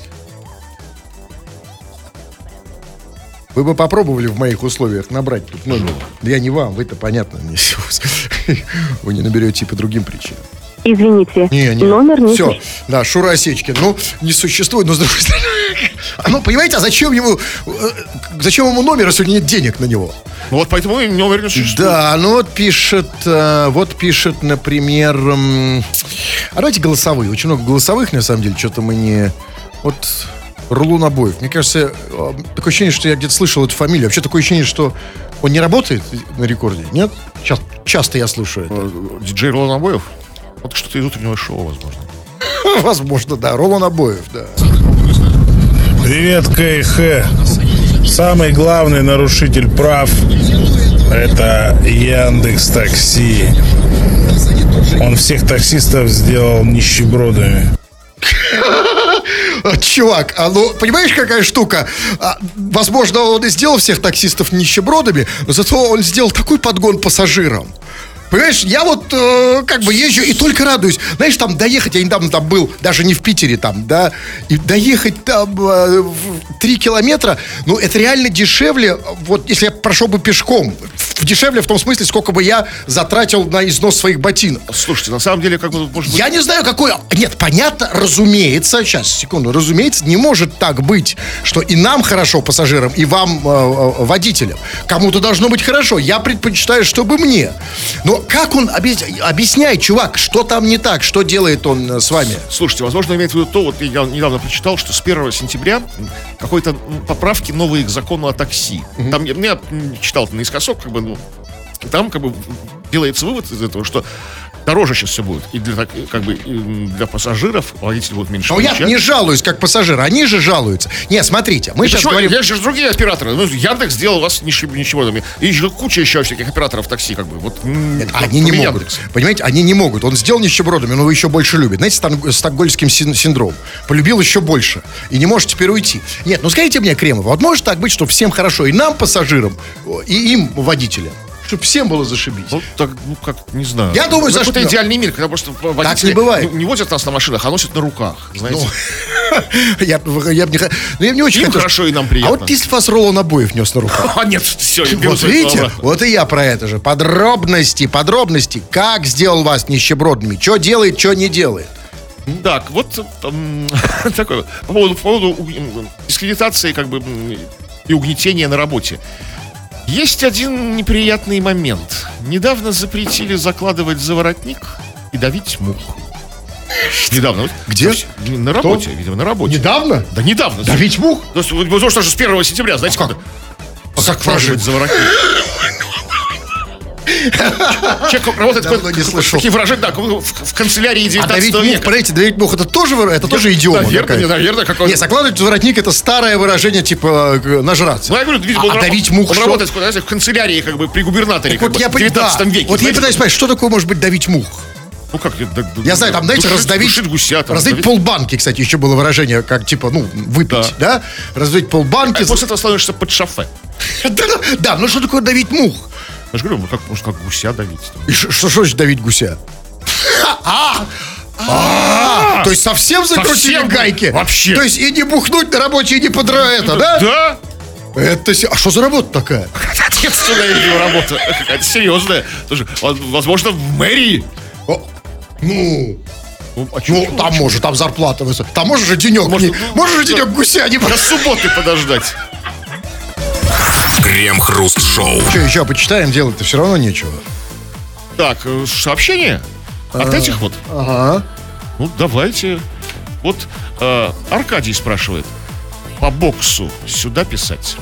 [SPEAKER 2] Вы бы попробовали в моих условиях набрать тут номер. Я не вам, вы-то понятно. не- Вы не наберете и по другим причинам.
[SPEAKER 5] Извините,
[SPEAKER 2] Не, не.
[SPEAKER 5] номер не
[SPEAKER 2] Все,
[SPEAKER 5] существует.
[SPEAKER 2] да, Шура Осечкин. Ну, не существует, но с другой стороны. А ну, понимаете, а зачем ему, э, зачем ему номер, если нет денег на него?
[SPEAKER 1] Ну вот поэтому и номер не существует.
[SPEAKER 2] Да, ну вот пишет, э, вот пишет, например, а давайте голосовые. Очень много голосовых, на самом деле, что-то мы не... Вот Рулон обоев. Мне кажется, э, такое ощущение, что я где-то слышал эту фамилию. Вообще такое ощущение, что он не работает на рекорде, нет? Ча- часто я слушаю это.
[SPEAKER 1] Диджей Ролан Обоев? Вот что-то из утреннего шоу, возможно.
[SPEAKER 2] Возможно, да. Ролан обоев, да.
[SPEAKER 7] Привет, КХ. Самый главный нарушитель прав – это Яндекс Такси. Он всех таксистов сделал нищебродами.
[SPEAKER 2] Чувак, а ну, понимаешь, какая штука? А, возможно, он и сделал всех таксистов нищебродами, но зато он сделал такой подгон пассажирам. Понимаешь, я вот э, как бы езжу и только радуюсь. Знаешь, там доехать, я недавно там был, даже не в Питере там, да, и доехать там э, в 3 километра, ну, это реально дешевле, вот если я прошел бы пешком. Дешевле в том смысле, сколько бы я затратил на износ своих ботинок.
[SPEAKER 1] Слушайте, на самом деле, как бы, может быть...
[SPEAKER 2] Я не знаю, какой... Нет, понятно, разумеется, сейчас, секунду, разумеется, не может так быть, что и нам хорошо, пассажирам, и вам, э, э, водителям. Кому-то должно быть хорошо. Я предпочитаю, чтобы мне. Но как он объяс- объясняет, чувак, что там не так, что делает он э, с вами?
[SPEAKER 1] Слушайте, возможно, имеет в виду то, вот я недавно прочитал, что с 1 сентября какой-то поправки новые к закону о такси. Там, я, я читал наискосок, как бы, ну, там как бы делается вывод из этого, что дороже сейчас все будет. И для, так- как бы, для пассажиров водители будут меньше
[SPEAKER 2] Но я
[SPEAKER 1] получать.
[SPEAKER 2] не жалуюсь, как пассажир, они же жалуются. Не, смотрите, мы
[SPEAKER 1] И
[SPEAKER 2] сейчас
[SPEAKER 1] почему?
[SPEAKER 2] говорим...
[SPEAKER 1] Есть же другие операторы. Ну, Яндекс сделал вас ничего, ничего. там, И еще куча еще всяких операторов такси, как бы. Вот,
[SPEAKER 2] Нет,
[SPEAKER 1] как
[SPEAKER 2] они не могут. Понимаете, они не могут. Он сделал нищебродами, но его еще больше любит. Знаете, стан- стокгольмским син- синдром. Полюбил еще больше. И не может теперь уйти. Нет, ну скажите мне, Кремов, вот может так быть, что всем хорошо, и нам, пассажирам, и им, водителям, чтобы всем было зашибись.
[SPEAKER 1] Ну, так, ну, как, не знаю.
[SPEAKER 2] Я думаю,
[SPEAKER 1] Это
[SPEAKER 2] за что-
[SPEAKER 1] идеальный мир, когда просто водители
[SPEAKER 2] не бывает.
[SPEAKER 1] ну, не возят нас на машинах, а носят на руках, знаете.
[SPEAKER 2] я, б- я, б не, ну, я бы не очень
[SPEAKER 1] Им
[SPEAKER 2] хотел,
[SPEAKER 1] хорошо, и нам
[SPEAKER 2] А
[SPEAKER 1] приятно.
[SPEAKER 2] вот если вас Ролан обоев нес на руках.
[SPEAKER 1] А нет, все, я
[SPEAKER 2] Вот видите, вот и я про это же. Подробности, подробности. Как сделал вас нищебродными? Что делает, что не делает.
[SPEAKER 1] Так, вот м, такое. По поводу, по поводу дискредитации как бы и угнетения на работе. Есть один неприятный момент. Недавно запретили закладывать заворотник и давить мух. Недавно. вот.
[SPEAKER 2] Где?
[SPEAKER 1] На работе, видимо, на работе.
[SPEAKER 2] Недавно?
[SPEAKER 1] Да недавно.
[SPEAKER 2] Давить мух?
[SPEAKER 1] Вот, Потому что же с 1 сентября, знаете,
[SPEAKER 2] как?
[SPEAKER 1] когда
[SPEAKER 2] А как прожить?
[SPEAKER 1] заворотник. Человек работает
[SPEAKER 2] Давно не слышал.
[SPEAKER 1] такие выражения, да, в, канцелярии
[SPEAKER 2] А
[SPEAKER 1] 19
[SPEAKER 2] давить мух,
[SPEAKER 1] века.
[SPEAKER 2] подождите, давить мух, это тоже, это тоже идиома
[SPEAKER 1] Наверное, наверное, какой
[SPEAKER 2] Не, закладывать воротник это старое выражение типа э, нажраться.
[SPEAKER 1] Ну, я говорю,
[SPEAKER 2] а, а давить мух
[SPEAKER 1] он работает в канцелярии, как бы, при губернаторе,
[SPEAKER 2] вот я
[SPEAKER 1] в
[SPEAKER 2] пони-
[SPEAKER 1] 19
[SPEAKER 2] да.
[SPEAKER 1] веке.
[SPEAKER 2] Вот я пытаюсь понять, что такое может быть давить мух.
[SPEAKER 1] Ну, как, да, да,
[SPEAKER 2] Я знаю, там, знаете,
[SPEAKER 1] душит-
[SPEAKER 2] раздавить,
[SPEAKER 1] душит гуся. Там,
[SPEAKER 2] раздавить
[SPEAKER 1] раздавить.
[SPEAKER 2] полбанки, кстати, еще было выражение, как типа, ну, выпить, да? Раздавить полбанки.
[SPEAKER 1] А после этого становишься под шофе.
[SPEAKER 2] Да, да, ну что такое давить мух?
[SPEAKER 1] Я же говорю, ну, как, может, как гуся давить.
[SPEAKER 2] И ш- что что значит давить гуся? А! А! То есть совсем закрутили
[SPEAKER 1] Совсем?
[SPEAKER 2] гайки?
[SPEAKER 1] Вообще.
[SPEAKER 2] То есть и не бухнуть на работе, и не подра это, да?
[SPEAKER 1] Да?
[SPEAKER 2] Это... А что за работа такая?
[SPEAKER 1] ответственная видимо, работа. Какая-то серьезная. Тоже, возможно, в мэрии.
[SPEAKER 2] О, Ну,
[SPEAKER 1] Ну, а чё-
[SPEAKER 2] ну,
[SPEAKER 1] чё-
[SPEAKER 2] там
[SPEAKER 1] чё?
[SPEAKER 2] может, там зарплата высокая. Там может же денек,
[SPEAKER 1] Может,
[SPEAKER 2] не-
[SPEAKER 1] ну,
[SPEAKER 2] может же денек гуся не
[SPEAKER 1] До субботы подождать.
[SPEAKER 3] Крем-хруст-шоу.
[SPEAKER 2] Что еще почитаем, делать-то все равно нечего.
[SPEAKER 1] Так, э, сообщение от этих вот.
[SPEAKER 2] Ага.
[SPEAKER 1] Ну, давайте. Вот э, Аркадий спрашивает. По боксу сюда писать?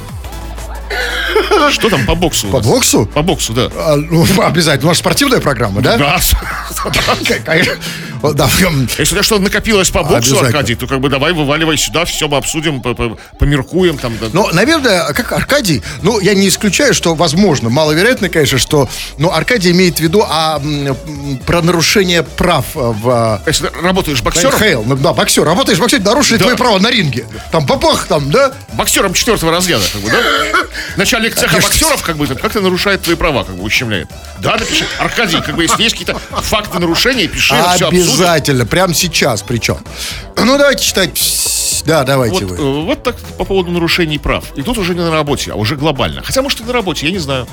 [SPEAKER 1] Что там по боксу?
[SPEAKER 2] По боксу?
[SPEAKER 1] По боксу, да.
[SPEAKER 2] А, ну, обязательно. У нас спортивная программа, да?
[SPEAKER 1] Да.
[SPEAKER 2] Да.
[SPEAKER 1] Если что-то накопилось по боксу. Аркадий, то как бы давай вываливай сюда, все мы обсудим, по- по- померкуем там. да.
[SPEAKER 2] Ну, наверное, как Аркадий, ну, я не исключаю, что возможно, маловероятно, конечно, что, но Аркадий имеет в виду а, про нарушение прав э, в
[SPEAKER 1] Если работаешь боксером,
[SPEAKER 2] НХЛ. Ну, да, боксер. Работаешь боксер, нарушили
[SPEAKER 1] Да.
[SPEAKER 2] твои права на ринге. Там попах, там, да?
[SPEAKER 1] боксером четвертого разряда, как бы, да? Начальник цеха
[SPEAKER 2] Конечно.
[SPEAKER 1] боксеров, как бы, как-то нарушает твои права, как бы, ущемляет. Да, напиши. Аркадий, как бы, если есть какие-то факты нарушения, пиши, все обсудим.
[SPEAKER 2] Обязательно, прямо сейчас причем. Ну, давайте читать. Да, давайте
[SPEAKER 1] Вот,
[SPEAKER 2] вы.
[SPEAKER 1] э, вот так по поводу нарушений прав. И тут уже не на работе, а уже глобально. Хотя, может, и на работе, я не знаю.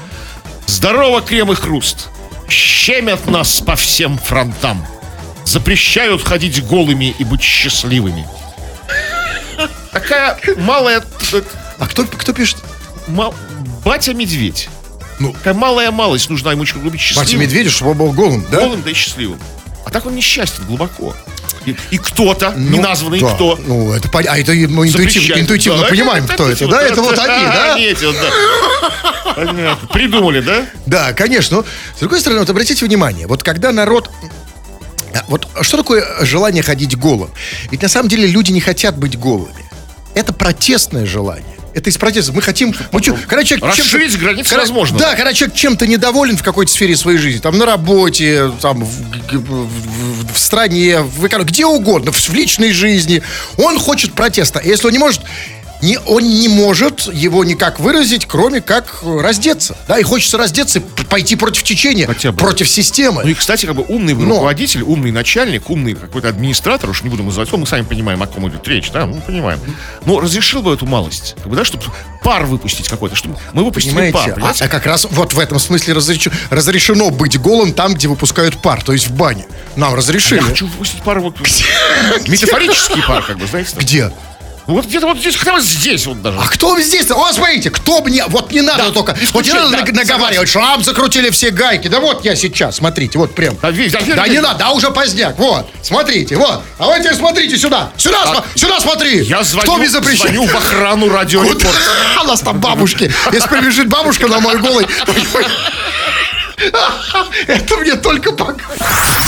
[SPEAKER 1] Здорово, крем и хруст. Щемят нас по всем фронтам. Запрещают ходить голыми и быть счастливыми. Такая малая... э,
[SPEAKER 2] А кто, кто пишет?
[SPEAKER 1] ма- Батя-медведь.
[SPEAKER 2] Ну.
[SPEAKER 1] Такая малая малость нужна ему, чтобы быть счастливым.
[SPEAKER 2] Батя Медведев, чтобы он был голым, да?
[SPEAKER 1] Голым, да и счастливым. А так он несчастен глубоко. И, и кто-то,
[SPEAKER 2] Ну,
[SPEAKER 1] неназванный
[SPEAKER 2] да.
[SPEAKER 1] кто,
[SPEAKER 2] Ну, это А это мы интуитивно,
[SPEAKER 1] запрещает.
[SPEAKER 2] интуитивно
[SPEAKER 1] Да,
[SPEAKER 2] понимаем, кто это, да? Это вот они, да?
[SPEAKER 1] Они эти вот, да. Понятно. Придумали, да?
[SPEAKER 2] Да, конечно. Но, с другой стороны, вот обратите внимание, вот когда народ... Вот что такое желание ходить голым? Ведь на самом деле люди не хотят быть голыми. Это протестное желание. Это из протеста. Мы хотим... Мы когда человек
[SPEAKER 1] Расширить границы
[SPEAKER 2] когда-
[SPEAKER 1] возможного.
[SPEAKER 2] Да, когда человек чем-то недоволен в какой-то сфере своей жизни, там на работе, там в, в- в- стране, в где угодно, в, в личной жизни, он хочет протеста. Если он не может, не, он не может его никак выразить, кроме как э, раздеться. Да, и хочется раздеться, пойти против течения,
[SPEAKER 1] Хотя бы.
[SPEAKER 2] против системы.
[SPEAKER 1] Ну и, кстати, как бы умный
[SPEAKER 2] Но.
[SPEAKER 1] руководитель, умный начальник, умный какой-то администратор, уж не буду называть, мы сами понимаем, о ком идет речь, да, мы понимаем. Но разрешил бы эту малость, как бы, да, чтобы пар выпустить какой-то, чтобы мы выпустили
[SPEAKER 2] Понимаете?
[SPEAKER 1] пар,
[SPEAKER 2] А,
[SPEAKER 1] понимаете?
[SPEAKER 2] а как раз вот в этом смысле разреч- разрешено быть голым там, где выпускают пар, то есть в бане. Нам разрешили.
[SPEAKER 1] Я хочу выпустить пар вот... Метафорический пар, как бы, знаете.
[SPEAKER 2] Где?
[SPEAKER 1] Вот где-то вот здесь, хотя бы здесь вот даже.
[SPEAKER 2] А кто здесь? О, смотрите, кто мне... Вот не надо
[SPEAKER 1] Да,
[SPEAKER 2] только...
[SPEAKER 1] не
[SPEAKER 2] Вот не надо
[SPEAKER 1] да,
[SPEAKER 2] наг- наговаривать, что вам закрутили все гайки. Да вот я сейчас, смотрите, вот прям.
[SPEAKER 1] Да, видишь, да,
[SPEAKER 2] Да
[SPEAKER 1] видишь,
[SPEAKER 2] не надо, да уже поздняк. Вот, смотрите, вот. А вот теперь смотрите сюда. Сюда, сма- сюда смотри.
[SPEAKER 1] Я звоню,
[SPEAKER 2] Кто мне запрещает?
[SPEAKER 1] звоню в охрану радио
[SPEAKER 2] Куда? У нас там бабушки. Если прибежит бабушка на мой голый... Это мне только пока.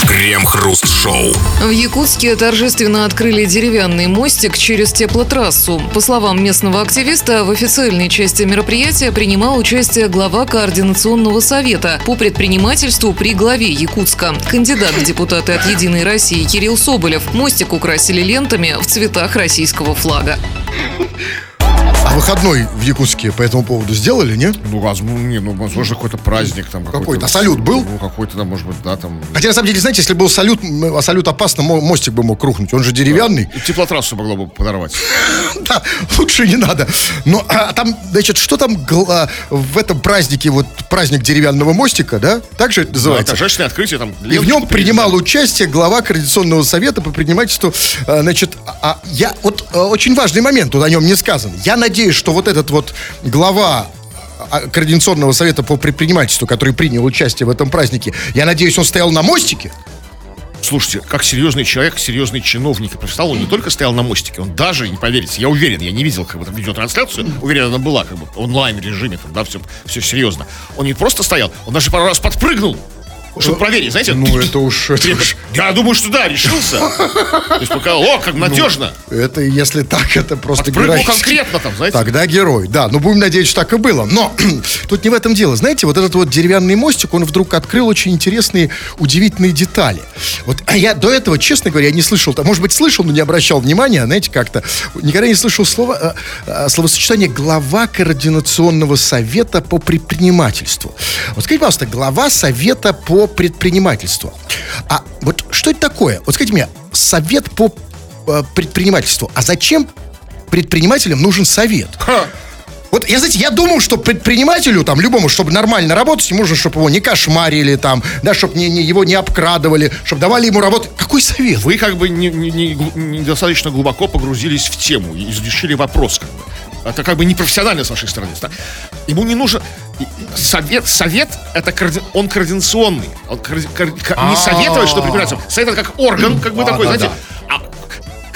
[SPEAKER 3] Крем-хруст-шоу.
[SPEAKER 4] В Якутске торжественно открыли деревянный мостик через теплотрассу. По словам местного активиста, в официальной части мероприятия принимал участие глава Координационного совета по предпринимательству при главе Якутска. Кандидат в депутаты от «Единой России» Кирилл Соболев. Мостик украсили лентами в цветах российского флага.
[SPEAKER 2] А выходной в Якутске по этому поводу сделали, не?
[SPEAKER 1] Ну, возможно, не, ну, возможно, какой-то праздник там.
[SPEAKER 2] Какой-то. А салют был?
[SPEAKER 1] Ну, какой-то там, может быть, да, там...
[SPEAKER 2] Хотя, на самом деле, знаете, если был салют, а салют опасно, мо- мостик бы мог рухнуть. Он же деревянный.
[SPEAKER 1] Теплотрассу могло бы подорвать.
[SPEAKER 2] Да, лучше не надо. Но а, там, значит, что там а, в этом празднике, вот праздник деревянного мостика, да? Так же это
[SPEAKER 1] Да,
[SPEAKER 2] называется?
[SPEAKER 1] торжественное открытие там.
[SPEAKER 2] И в нем принимал участие глава Координационного совета по предпринимательству. А, Значит, а я вот а, очень важный момент тут о нем не сказан. Я надеюсь, что вот этот вот глава а, Координационного совета по предпринимательству, который принял участие в этом празднике, я надеюсь, он стоял на мостике.
[SPEAKER 1] Слушайте, как серьезный человек, серьезный чиновник и профессионал, он не только стоял на мостике, он даже, не поверите, я уверен, я не видел как бы там видеотрансляцию, уверен, она была как бы в онлайн-режиме, там, да, все, все серьезно. Он не просто стоял, он даже пару раз подпрыгнул, чтобы проверить, знаете.
[SPEAKER 2] Ну, это уж... Это, уж-
[SPEAKER 1] Я думаю, что да, решился. То есть пока, о, как надежно.
[SPEAKER 2] это если так, это просто героически.
[SPEAKER 1] конкретно там, знаете.
[SPEAKER 2] Тогда герой, да. Но будем надеяться, что так и было. Но тут не в этом дело. Знаете, вот этот вот деревянный мостик, он вдруг открыл очень интересные, удивительные детали. Вот а я до этого, честно говоря, не слышал, там, может быть, слышал, но не обращал внимания, знаете, как-то. Никогда не слышал слова, э, э, словосочетание глава координационного совета по предпринимательству. Вот скажите, пожалуйста, глава совета по предпринимательству. А вот что это такое? Вот скажите мне, совет по э, предпринимательству. А зачем предпринимателям нужен совет?
[SPEAKER 1] Ха.
[SPEAKER 2] Вот я, знаете, я думал, что предпринимателю, там, любому, чтобы нормально работать, ему нужно, чтобы его не кошмарили, там, да, чтобы не, не, его не обкрадывали, чтобы давали ему работу. Какой совет?
[SPEAKER 1] Вы как бы не- не- не недостаточно глубоко погрузились в тему и изучили вопрос. Как бы. Это как бы непрофессионально с вашей стороны. да? Ему не нужно... Совет, совет это коорди- он координационный. Он коор- ко- не советовать, что предпринимателям. Совет это как орган, как бы такой,
[SPEAKER 2] да,
[SPEAKER 1] знаете.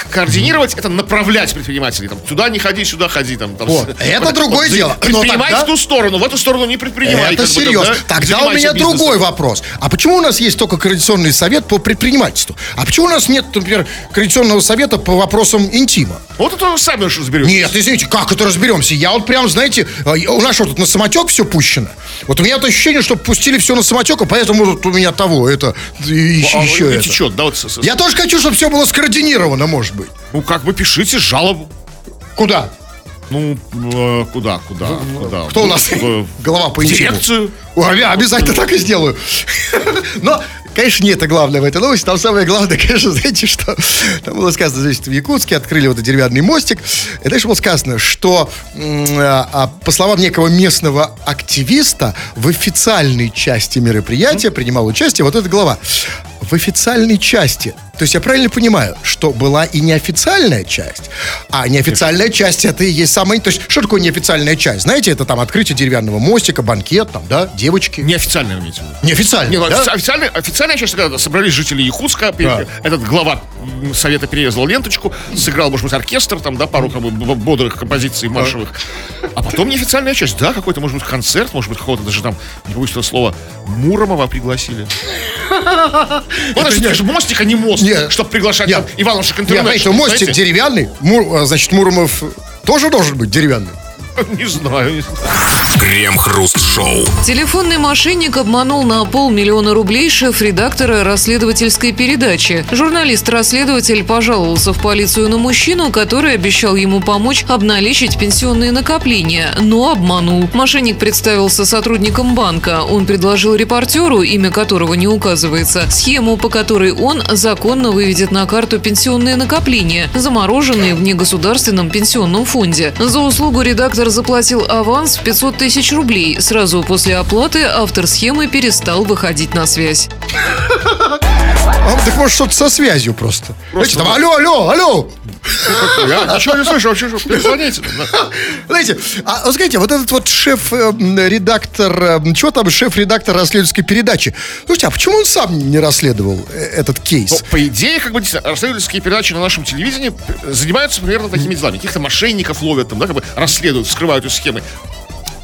[SPEAKER 1] А координировать это направлять предпринимателей. Там, туда не ходи, сюда ходи. Там, там,
[SPEAKER 2] Вот, это другое
[SPEAKER 1] за-
[SPEAKER 2] дело. Но
[SPEAKER 1] Предпринимай
[SPEAKER 2] тогда-
[SPEAKER 1] в ту сторону, в эту сторону не предпринимай.
[SPEAKER 2] Это
[SPEAKER 1] как бы,
[SPEAKER 2] серьезно.
[SPEAKER 1] да,
[SPEAKER 2] Тогда у меня
[SPEAKER 1] бизнесом.
[SPEAKER 2] другой вопрос. А почему у нас есть только координационный совет по предпринимательству? А почему у нас нет, например, координационного совета по вопросам интима?
[SPEAKER 1] Вот это сами уж разберетесь.
[SPEAKER 2] Нет, извините, как это разберемся? Я вот прям, знаете, э, у нас что, тут на самотек все пущено? Вот у меня вот ощущение, что пустили все на самотек, а поэтому вот у меня того, это, и еще,
[SPEAKER 1] А,
[SPEAKER 2] еще
[SPEAKER 1] не
[SPEAKER 2] это.
[SPEAKER 1] течет, да, вот
[SPEAKER 2] Я тоже хочу, чтобы все было скоординировано, может быть.
[SPEAKER 1] Ну, как бы пишите жалобу.
[SPEAKER 2] Куда?
[SPEAKER 1] Ну, э, куда, куда, куда?
[SPEAKER 2] Кто у нас
[SPEAKER 1] В-
[SPEAKER 2] голова по интиму?
[SPEAKER 1] Дирекцию.
[SPEAKER 2] Ой, я обязательно так и сделаю. Но, конечно, не это главное в этой новости. Там самое главное, конечно, знаете, что там было сказано, значит, в Якутске открыли вот этот деревянный мостик. И дальше было сказано, что, а, а, по словам некого местного активиста, в официальной части мероприятия принимал участие вот эта глава. В официальной части. То есть я правильно понимаю, что была и неофициальная часть, а неофициальная часть это и есть самая... То есть что такое неофициальная часть? Знаете, это там открытие деревянного мостика, банкет, там, да, девочки.
[SPEAKER 1] Неофициально имеете в виду?
[SPEAKER 2] Неофициально,
[SPEAKER 1] Не, ну,
[SPEAKER 2] да?
[SPEAKER 1] офици- официальная, официальная часть, когда собрались жители Якутска,
[SPEAKER 2] Да.
[SPEAKER 1] этот глава совета перерезал ленточку, сыграл, может быть, оркестр, там, да, пару как бы, бодрых композиций маршевых. А потом неофициальная часть, да, какой-то, может быть, концерт, может быть, какого-то даже там, не этого слова, Муромова пригласили. Вот, это же мостик, а не мост,
[SPEAKER 2] Не.
[SPEAKER 1] чтобы приглашать
[SPEAKER 2] Не.
[SPEAKER 1] там Иванушек
[SPEAKER 2] Нет,
[SPEAKER 1] интернет.
[SPEAKER 2] знаете, мостик
[SPEAKER 1] знаете?
[SPEAKER 2] деревянный, Мур- а, значит, Муромов тоже должен быть деревянный.
[SPEAKER 1] Не знаю.
[SPEAKER 3] Крем-хруст-шоу.
[SPEAKER 4] Телефонный мошенник обманул на полмиллиона рублей шеф-редактора расследовательской передачи. Журналист-расследователь пожаловался в полицию на мужчину, который обещал ему помочь обналичить пенсионные накопления, но обманул. Мошенник представился сотрудником банка. Он предложил репортеру, имя которого не указывается, схему, по которой он законно выведет на карту пенсионные накопления, замороженные в негосударственном пенсионном фонде. За услугу редактор заплатил аванс в 500 тысяч рублей. Сразу после оплаты автор схемы перестал выходить на связь.
[SPEAKER 2] А, так может что-то со связью просто. Знаете, там, алло, алло, алло.
[SPEAKER 1] Я ничего не слышу, вообще, что перезвоните.
[SPEAKER 2] Знаете, а вот скажите, вот этот вот шеф-редактор, чего там шеф-редактор расследовательской передачи? Слушайте, а почему он сам не расследовал э, этот
[SPEAKER 1] Ну,
[SPEAKER 2] кейс?
[SPEAKER 1] по идее, как бы расследовательские передачи на нашем телевидении занимаются примерно такими делами. Каких-то мошенников ловят, там, да, как бы расследуют, вскрывают эти схемы.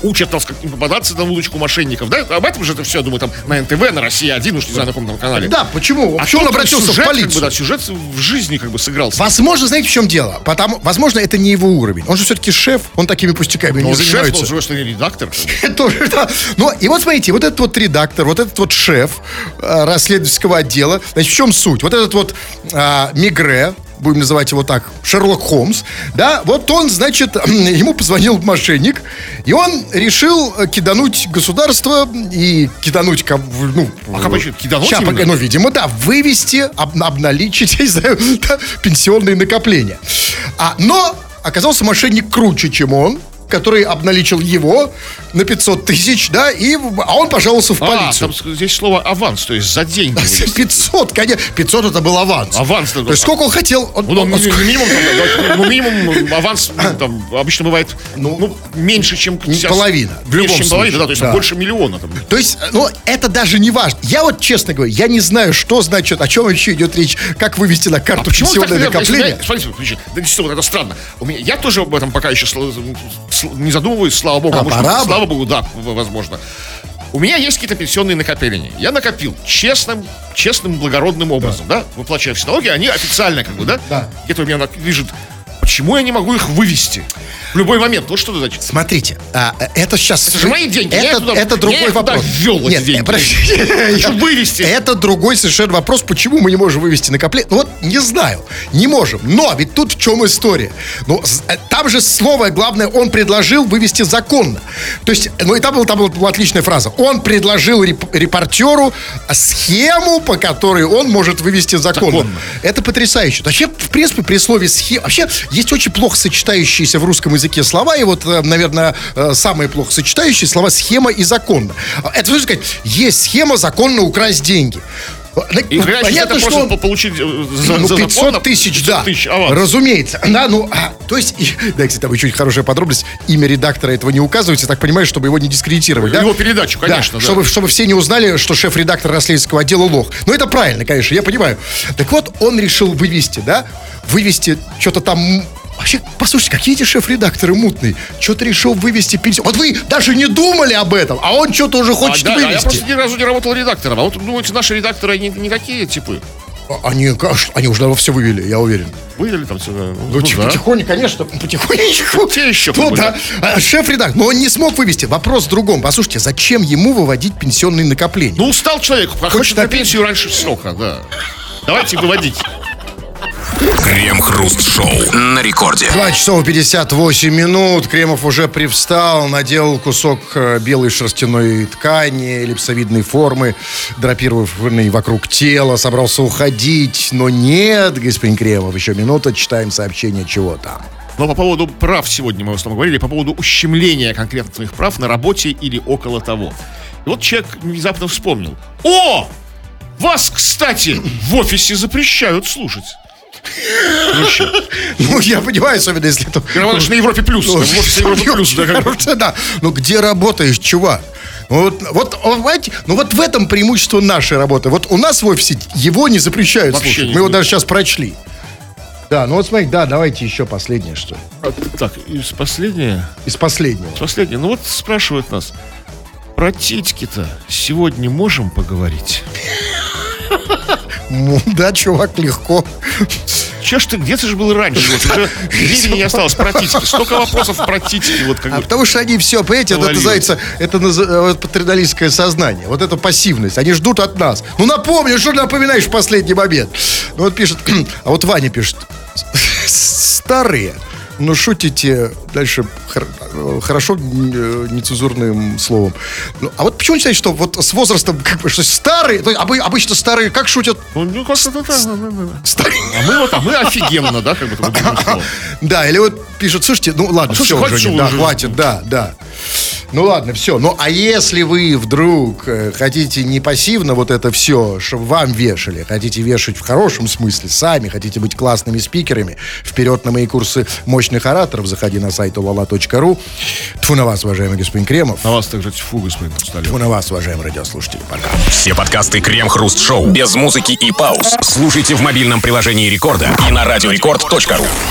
[SPEAKER 1] Учат нас, как не попадаться на удочку мошенников, да? Об этом же это все, я думаю, там на НТВ, на Россия 1, уж не знаю, на каком там канале.
[SPEAKER 2] Да, почему?
[SPEAKER 1] А
[SPEAKER 2] Почему он обратился
[SPEAKER 1] сюжет,
[SPEAKER 2] в
[SPEAKER 1] как бы,
[SPEAKER 2] полицию?
[SPEAKER 1] да, сюжет в жизни как бы сыгрался.
[SPEAKER 2] Возможно, знаете, в чем дело? Потому, возможно, это не его уровень. Он же все-таки шеф, он такими пустяками
[SPEAKER 1] Но
[SPEAKER 2] не
[SPEAKER 1] шеф,
[SPEAKER 2] занимается.
[SPEAKER 1] он же, что не редактор.
[SPEAKER 2] Тоже, да. Ну, и вот смотрите, вот этот вот редактор, вот этот вот шеф э, расследовательского отдела, значит, в чем суть? Вот этот вот а, Мигре, будем называть его так, Шерлок Холмс, да, вот он, значит, ему позвонил мошенник, и он решил э, кидануть государство и кидануть, ну...
[SPEAKER 1] А как еще, кидануть
[SPEAKER 2] ща,
[SPEAKER 1] именно?
[SPEAKER 2] ну, видимо, да, вывести, об- обналичить, я не знаю, да, пенсионные накопления. А, но оказался мошенник круче, чем он, который обналичил его на 500 тысяч, да, и, а он пожаловался в
[SPEAKER 1] А,
[SPEAKER 2] полицию.
[SPEAKER 1] там здесь слово аванс, то есть за деньги. вывести.
[SPEAKER 2] 500, конечно, 500 это был аванс.
[SPEAKER 1] Аванс,
[SPEAKER 2] То есть сколько он хотел? Он-
[SPEAKER 1] Ну,
[SPEAKER 2] он-
[SPEAKER 1] ми- ми- минимум, там, ну, минимум аванс ну, там, обычно бывает
[SPEAKER 2] Ну,
[SPEAKER 1] ну, меньше, чем сейчас.
[SPEAKER 2] половина, в любом
[SPEAKER 1] меньше,
[SPEAKER 2] случае,
[SPEAKER 1] половина, да, то есть
[SPEAKER 2] да.
[SPEAKER 1] больше миллиона. Там.
[SPEAKER 2] То есть, ну, это даже не важно. Я вот, честно говоря, я не знаю, что значит, о чем вообще идет речь, как вывести на карту
[SPEAKER 1] А
[SPEAKER 2] пенсионное накопление.
[SPEAKER 1] Смотрите, да это странно. У меня, я тоже об этом пока еще не задумываюсь, слава богу.
[SPEAKER 2] А,
[SPEAKER 1] может,
[SPEAKER 2] пора.
[SPEAKER 1] Слава богу, да, возможно. У меня есть какие-то пенсионные накопления. Я накопил честным, честным, благородным образом, да, выплачивая все налоги, они официально, как бы, да,
[SPEAKER 2] Да.
[SPEAKER 1] где-то у меня лежит. Почему я не могу их вывести в любой момент? Вот что это значит?
[SPEAKER 2] Смотрите, а, э, это сейчас...
[SPEAKER 1] Это же мои деньги, я
[SPEAKER 2] Это,
[SPEAKER 1] туда-
[SPEAKER 2] это
[SPEAKER 1] я
[SPEAKER 2] другой
[SPEAKER 1] туда
[SPEAKER 2] вопрос.
[SPEAKER 1] ввел, эти
[SPEAKER 2] Нет,
[SPEAKER 1] деньги.
[SPEAKER 2] э, подождите.
[SPEAKER 1] Хочу вывести.
[SPEAKER 2] Это другой совершенно вопрос, почему мы не можем вывести накопление. Ну вот, не знаю, не можем. Но ведь тут в чем история. Ну, э, там же слово главное, он предложил вывести законно. То есть, ну и там, был, там была отличная фраза. Он предложил реп- репортеру схему, по которой он может вывести законно.
[SPEAKER 1] Законно.
[SPEAKER 2] Это потрясающе. Вообще, в принципе, при слове схема... Вообще, есть очень плохо сочетающиеся в русском языке слова, и вот, э, наверное, э, самые плохо сочетающие слова схема и законно. Это, что сказать, есть схема законно украсть деньги.
[SPEAKER 1] И значит, это
[SPEAKER 2] что он-
[SPEAKER 1] по- получить за,
[SPEAKER 2] ну,
[SPEAKER 1] за
[SPEAKER 2] 500
[SPEAKER 1] законно
[SPEAKER 2] тысяч,
[SPEAKER 1] 500
[SPEAKER 2] да.
[SPEAKER 1] тысяч аванс.
[SPEAKER 2] Разумеется. Да, ну, а, то есть, и- да, кстати, там очень хорошая подробность. Имя редактора этого не указывается, так понимаешь, чтобы его не дискредитировать, да?
[SPEAKER 1] Его передачу, конечно, да.
[SPEAKER 2] Чтобы, чтобы все не узнали, что шеф-редактор расследовательского отдела лох. Ну, это правильно, конечно, я понимаю. Так вот, он решил вывести, да? Вывести что-то там... Вообще, послушайте, какие эти шеф-редакторы мутные. Что-то решил вывести пенсию. Вот вы даже не думали об этом, а он что-то уже
[SPEAKER 1] А,
[SPEAKER 2] хочет
[SPEAKER 1] да, а я
[SPEAKER 2] вывести.
[SPEAKER 1] просто ни разу не работал редактором. А вот думаете, наши редакторы они никакие типы?
[SPEAKER 2] А- Они, конечно, они уже давно все вывели, я уверен.
[SPEAKER 1] Вывели там все. Ну,
[SPEAKER 2] Ну,
[SPEAKER 1] да.
[SPEAKER 2] потихоньку, конечно, потихонечку.
[SPEAKER 1] Те еще
[SPEAKER 2] Ну, да. А, Шеф-редактор, но он не смог вывести. Вопрос в другом. Послушайте, зачем ему выводить пенсионные накопления?
[SPEAKER 1] Ну, устал человек, хочет на
[SPEAKER 2] опять-
[SPEAKER 1] пенсию раньше срока, да. Давайте выводить.
[SPEAKER 3] Крем-хруст-шоу на рекорде.
[SPEAKER 2] 2 часов 58 минут. Кремов уже привстал, надел кусок э, белой шерстяной ткани, эллипсовидной формы, драпированный вокруг тела, собрался уходить. Но нет, господин Кремов, еще минута, читаем сообщение, чего там.
[SPEAKER 1] Но по поводу прав сегодня мы с тобой говорили, по поводу ущемления конкретно твоих прав на работе или около того. И вот человек внезапно вспомнил. О! Вас, кстати, в офисе запрещают слушать. Короче,
[SPEAKER 2] Ну, я понимаю, особенно если это...
[SPEAKER 1] На Европе плюс.
[SPEAKER 2] Ну,
[SPEAKER 1] Европе плюс, да,
[SPEAKER 2] да. Ну, где работаешь, чувак? Вот, вот, понимаете, ну вот в этом преимущество нашей работы. Вот у нас в офисе его не запрещают
[SPEAKER 1] Вообще
[SPEAKER 2] слушать.
[SPEAKER 1] не-
[SPEAKER 2] Мы его даже сейчас прочли. Да, ну вот смотри, да, давайте еще последнее, что ли.
[SPEAKER 1] Так, из последнее.
[SPEAKER 2] Из последнего.
[SPEAKER 1] Последнее. Ну вот спрашивают нас. Про титьки-то сегодня можем поговорить?
[SPEAKER 2] Ну, да, чувак, легко.
[SPEAKER 1] Че ж ты, где ты же был раньше? Вот уже времени не осталось про титьки. Столько вопросов про титьки. Вот как
[SPEAKER 2] А
[SPEAKER 1] бы.
[SPEAKER 2] потому что они все, понимаете, это называется, это называется патриналистское сознание. Вот это пассивность. Они ждут от нас. Ну напомни, что напоминаешь в последний момент. Ну вот пишет, а вот Ваня пишет, старые, но шутите дальше хор- хорошо э, нецензурным словом. Ну, а вот почему считаете, что вот с возрастом как бы что старые, то есть обы- обычно старые как шутят?
[SPEAKER 1] Ну, ну, как это так? да, да, да.
[SPEAKER 2] Старые.
[SPEAKER 1] А мы вот, а мы офигенно, да, как бы.
[SPEAKER 2] Да, или вот пишут, слушайте, ну ладно,
[SPEAKER 1] А
[SPEAKER 2] все уже, да, хватит, да, да. Ну ладно, все. Ну а если вы вдруг э, хотите не пассивно вот это все, чтобы вам вешали, хотите вешать в хорошем смысле сами, хотите быть классными спикерами, вперед на мои курсы мощных ораторов, заходи на сайт ulala.ru. Тьфу на вас, уважаемый господин Кремов.
[SPEAKER 1] На вас также тьфу, господин Хрусталев.
[SPEAKER 2] Тьфу на вас, уважаемые радиослушатели. Пока.
[SPEAKER 3] Все подкасты Крем-хруст-шоу без музыки и пауз слушайте в мобильном приложении Рекорда и на радиорекорд.ру.